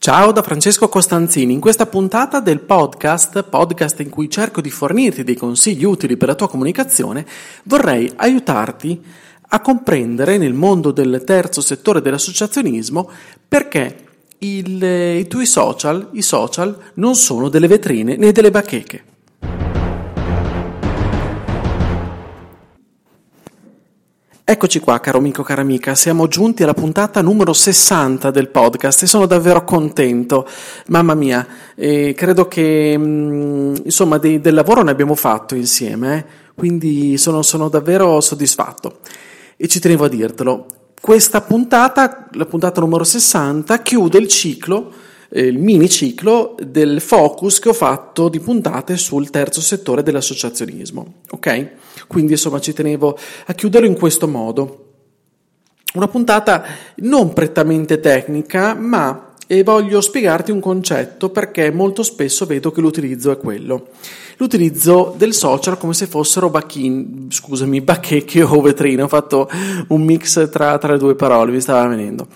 Ciao da Francesco Costanzini, in questa puntata del podcast, podcast in cui cerco di fornirti dei consigli utili per la tua comunicazione, vorrei aiutarti a comprendere nel mondo del terzo settore dell'associazionismo perché il, i tuoi social, i social, non sono delle vetrine né delle bacheche. Eccoci qua, caro amico, cara amica, siamo giunti alla puntata numero 60 del podcast e sono davvero contento. Mamma mia, eh, credo che mm, insomma dei, del lavoro ne abbiamo fatto insieme, eh? quindi sono, sono davvero soddisfatto e ci tenevo a dirtelo. Questa puntata, la puntata numero 60, chiude il ciclo eh, il mini ciclo del focus che ho fatto di puntate sul terzo settore dell'associazionismo. Ok? Quindi insomma ci tenevo a chiuderlo in questo modo. Una puntata non prettamente tecnica, ma e voglio spiegarti un concetto perché molto spesso vedo che l'utilizzo è quello. L'utilizzo del social come se fossero bacchin, scusami, bacheche o vetrine. Ho fatto un mix tra, tra le due parole, mi stava venendo.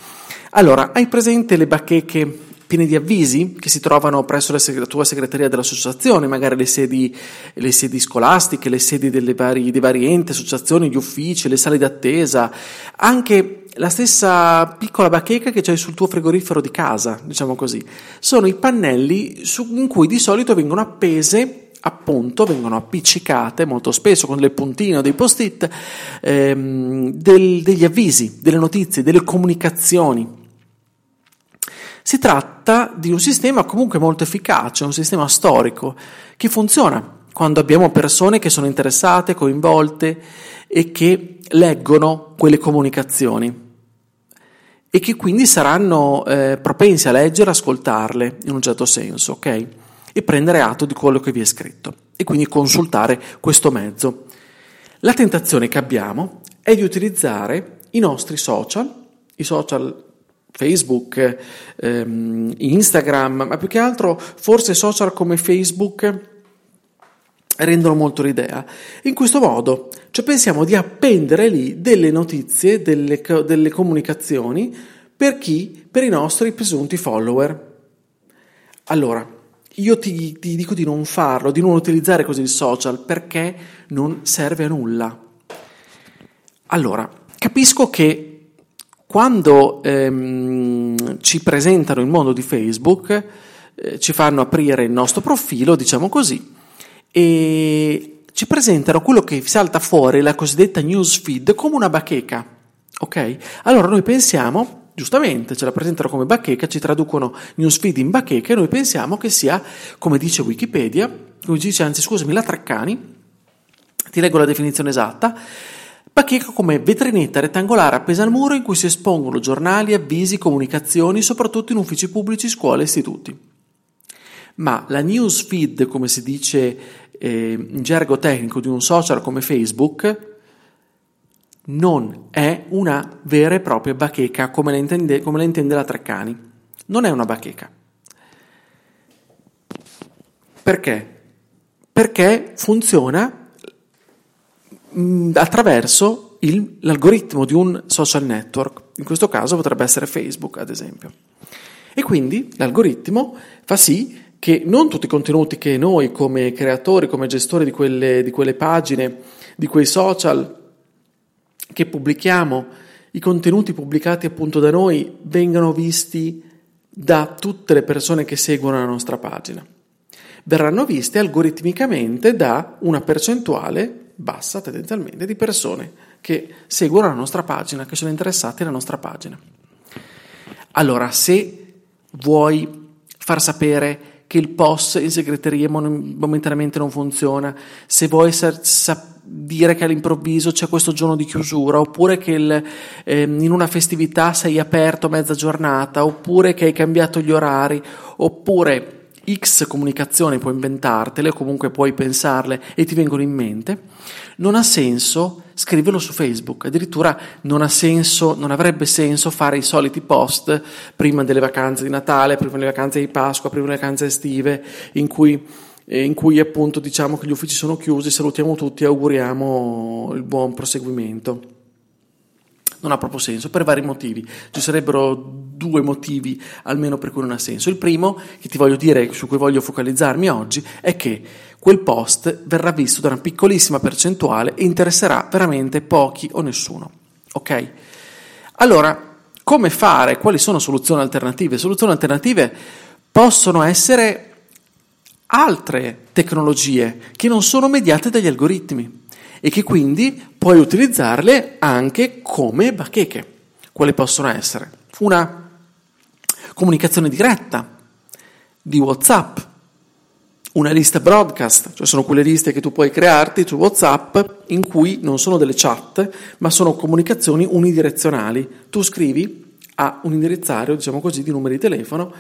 Allora, hai presente le bacheche piene di avvisi che si trovano presso la tua segreteria dell'associazione, magari le sedi, le sedi scolastiche, le sedi delle vari, dei vari enti, associazioni, gli uffici, le sale d'attesa, anche la stessa piccola bacheca che c'hai sul tuo frigorifero di casa, diciamo così. Sono i pannelli su, in cui di solito vengono appese appunto vengono appiccicate molto spesso con delle puntine o dei post-it ehm, del, degli avvisi, delle notizie, delle comunicazioni si tratta di un sistema comunque molto efficace, un sistema storico che funziona quando abbiamo persone che sono interessate, coinvolte e che leggono quelle comunicazioni e che quindi saranno eh, propensi a leggere, ascoltarle in un certo senso, ok? E prendere atto di quello che vi è scritto e quindi consultare questo mezzo. La tentazione che abbiamo è di utilizzare i nostri social, i social Facebook, ehm, Instagram, ma più che altro forse social come Facebook rendono molto l'idea. In questo modo, cioè pensiamo di appendere lì delle notizie, delle, delle comunicazioni per chi? Per i nostri presunti follower. Allora, io ti, ti dico di non farlo, di non utilizzare così il social perché non serve a nulla. Allora, capisco che quando ehm, ci presentano il mondo di Facebook, eh, ci fanno aprire il nostro profilo, diciamo così, e ci presentano quello che salta fuori, la cosiddetta newsfeed, come una bacheca. Ok? Allora noi pensiamo, giustamente, ce la presentano come bacheca, ci traducono newsfeed in bacheca e noi pensiamo che sia, come dice Wikipedia, come dice, anzi scusami, la Treccani, ti leggo la definizione esatta, Bacheca come vetrinetta rettangolare appesa al muro in cui si espongono giornali, avvisi, comunicazioni, soprattutto in uffici pubblici, scuole e istituti. Ma la news feed, come si dice eh, in gergo tecnico di un social come Facebook, non è una vera e propria bacheca come la intende, come la, intende la Treccani. Non è una bacheca. Perché? Perché funziona attraverso il, l'algoritmo di un social network, in questo caso potrebbe essere Facebook ad esempio. E quindi l'algoritmo fa sì che non tutti i contenuti che noi come creatori, come gestori di quelle, di quelle pagine, di quei social che pubblichiamo, i contenuti pubblicati appunto da noi vengano visti da tutte le persone che seguono la nostra pagina. Verranno viste algoritmicamente da una percentuale bassa tendenzialmente di persone che seguono la nostra pagina, che sono interessate alla nostra pagina. Allora, se vuoi far sapere che il POS in segreteria momentaneamente non funziona, se vuoi sa- dire che all'improvviso c'è questo giorno di chiusura, oppure che il, eh, in una festività sei aperto mezza giornata, oppure che hai cambiato gli orari, oppure X comunicazioni puoi inventartele o comunque puoi pensarle e ti vengono in mente, non ha senso scriverlo su Facebook. Addirittura non senso, non avrebbe senso fare i soliti post prima delle vacanze di Natale, prima delle vacanze di Pasqua, prima delle vacanze estive, in cui, eh, in cui appunto diciamo che gli uffici sono chiusi, salutiamo tutti e auguriamo il buon proseguimento non ha proprio senso per vari motivi. Ci sarebbero due motivi almeno per cui non ha senso. Il primo, che ti voglio dire, su cui voglio focalizzarmi oggi, è che quel post verrà visto da una piccolissima percentuale e interesserà veramente pochi o nessuno. Ok? Allora, come fare? Quali sono soluzioni alternative? Soluzioni alternative possono essere altre tecnologie che non sono mediate dagli algoritmi e che quindi puoi utilizzarle anche come bacheche. Quali possono essere? Una comunicazione diretta di WhatsApp, una lista broadcast, cioè sono quelle liste che tu puoi crearti su WhatsApp in cui non sono delle chat, ma sono comunicazioni unidirezionali. Tu scrivi a un indirizzario, diciamo così, di numeri di telefono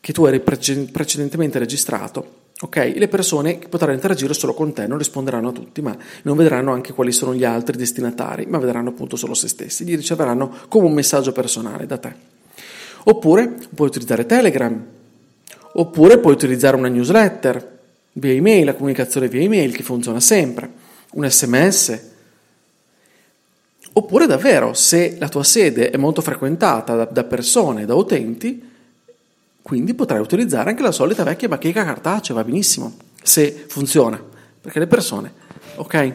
che tu eri precedentemente registrato Ok? Le persone potranno interagire solo con te, non risponderanno a tutti, ma non vedranno anche quali sono gli altri destinatari, ma vedranno appunto solo se stessi, li riceveranno come un messaggio personale da te. Oppure puoi utilizzare Telegram, oppure puoi utilizzare una newsletter via email, la comunicazione via email che funziona sempre, un sms. Oppure davvero, se la tua sede è molto frequentata da, da persone, da utenti, quindi potrai utilizzare anche la solita vecchia bacheca cartacea, va benissimo, se funziona, perché le persone, ok,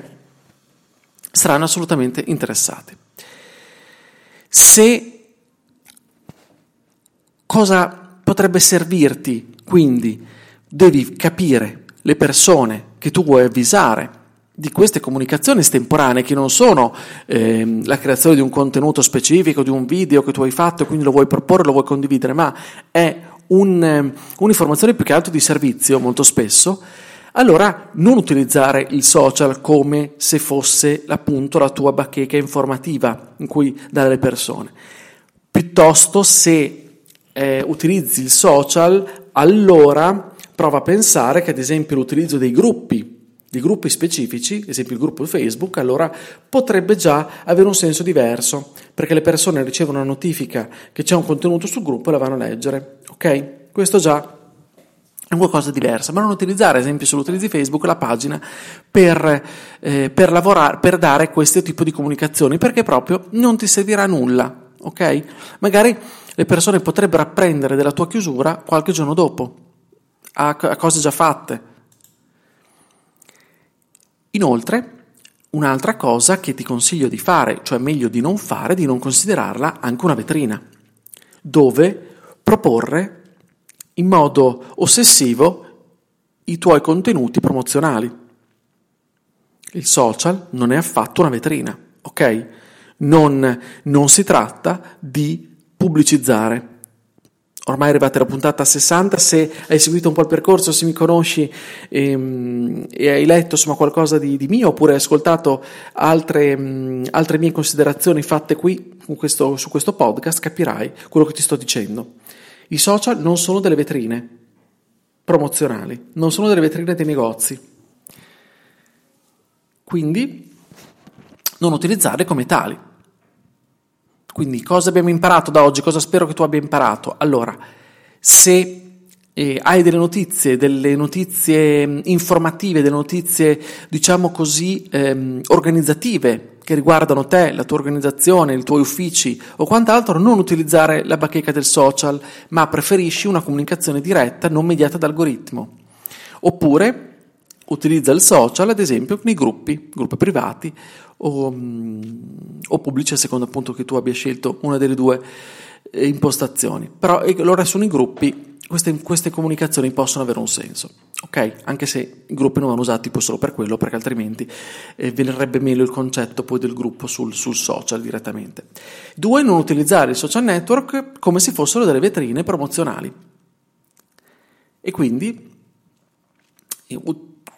saranno assolutamente interessate. Se cosa potrebbe servirti, quindi devi capire le persone che tu vuoi avvisare di queste comunicazioni estemporanee che non sono eh, la creazione di un contenuto specifico, di un video che tu hai fatto e quindi lo vuoi proporre, lo vuoi condividere, ma è un, ehm, un'informazione più che altro di servizio molto spesso, allora non utilizzare il social come se fosse appunto la tua bacheca informativa in cui dare alle persone. Piuttosto se eh, utilizzi il social, allora prova a pensare che ad esempio l'utilizzo dei gruppi di gruppi specifici, ad esempio il gruppo Facebook, allora potrebbe già avere un senso diverso, perché le persone ricevono una notifica che c'è un contenuto sul gruppo e la vanno a leggere. Ok? Questo già è qualcosa di diverso, ma non utilizzare, ad esempio, se lo utilizzi Facebook, la pagina per, eh, per lavorare, per dare questo tipo di comunicazioni, perché proprio non ti servirà nulla. Ok? Magari le persone potrebbero apprendere della tua chiusura qualche giorno dopo, a, a cose già fatte Inoltre, un'altra cosa che ti consiglio di fare, cioè meglio di non fare, di non considerarla anche una vetrina, dove proporre in modo ossessivo i tuoi contenuti promozionali. Il social non è affatto una vetrina, ok? Non, non si tratta di pubblicizzare ormai è arrivata la puntata 60, se hai seguito un po' il percorso, se mi conosci ehm, e hai letto insomma, qualcosa di, di, mio oppure hai ascoltato altre, mh, altre mie considerazioni fatte qui questo, su questo podcast, capirai quello che ti sto dicendo. I social non sono delle vetrine promozionali, non sono delle vetrine dei negozi. Quindi non utilizzarle come tali. Quindi cosa abbiamo imparato da oggi? Cosa spero che tu abbia imparato? Allora, se eh, hai delle notizie, delle notizie mm, informative, delle notizie, diciamo così, ehm, organizzative che riguardano te, la tua organizzazione, i tuoi uffici o quant'altro, non utilizzare la bacheca del social, ma preferisci una comunicazione diretta non mediata da algoritmo. Oppure utilizza il social, ad esempio, nei gruppi, gruppi privati o, mm, o pubblici, a seconda appunto che tu abbia scelto una delle due eh, impostazioni. Però allora sono i gruppi, queste, queste, comunicazioni possono avere un senso, ok? Anche se i gruppi non vanno usati poi solo per quello, perché altrimenti eh, verrebbe meglio il concetto poi del gruppo sul, sul social direttamente. Due, non utilizzare i social network come se fossero delle vetrine promozionali. E quindi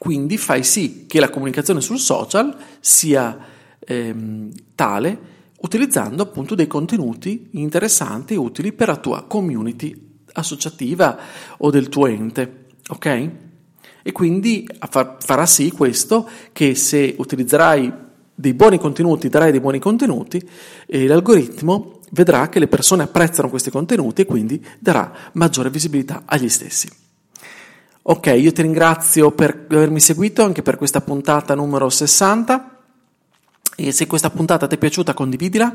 quindi fai sì che la comunicazione sul social sia ehm, tale utilizzando appunto dei contenuti interessanti e utili per la tua community associativa o del tuo ente. ok? E quindi farà sì questo che se utilizzerai dei buoni contenuti, darai dei buoni contenuti, e l'algoritmo vedrà che le persone apprezzano questi contenuti e quindi darà maggiore visibilità agli stessi. Ok, io ti ringrazio per avermi seguito anche per questa puntata numero 60 e se questa puntata ti è piaciuta condividila.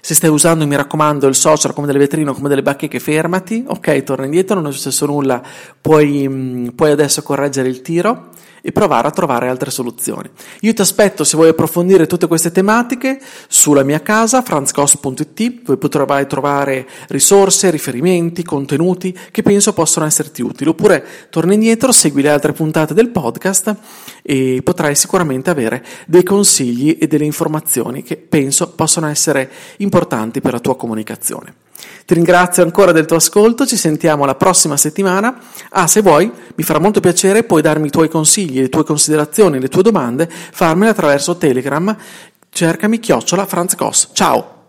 Se stai usando, mi raccomando, il social come delle vetrine o come delle bacheche, fermati, ok, torna indietro, non è successo nulla, puoi, mm, puoi adesso correggere il tiro e provare a trovare altre soluzioni. Io ti aspetto se vuoi approfondire tutte queste tematiche sulla mia casa franzcos.it dove potrai trovare risorse, riferimenti, contenuti che penso possano esserti utili oppure torna indietro, segui le altre puntate del podcast e potrai sicuramente avere dei consigli e delle informazioni che penso possano essere importanti per la tua comunicazione. Ti ringrazio ancora del tuo ascolto, ci sentiamo la prossima settimana. Ah, se vuoi, mi farà molto piacere, puoi darmi i tuoi consigli, le tue considerazioni, le tue domande, farmele attraverso Telegram. Cercami chiocciola Franz Goss. Ciao!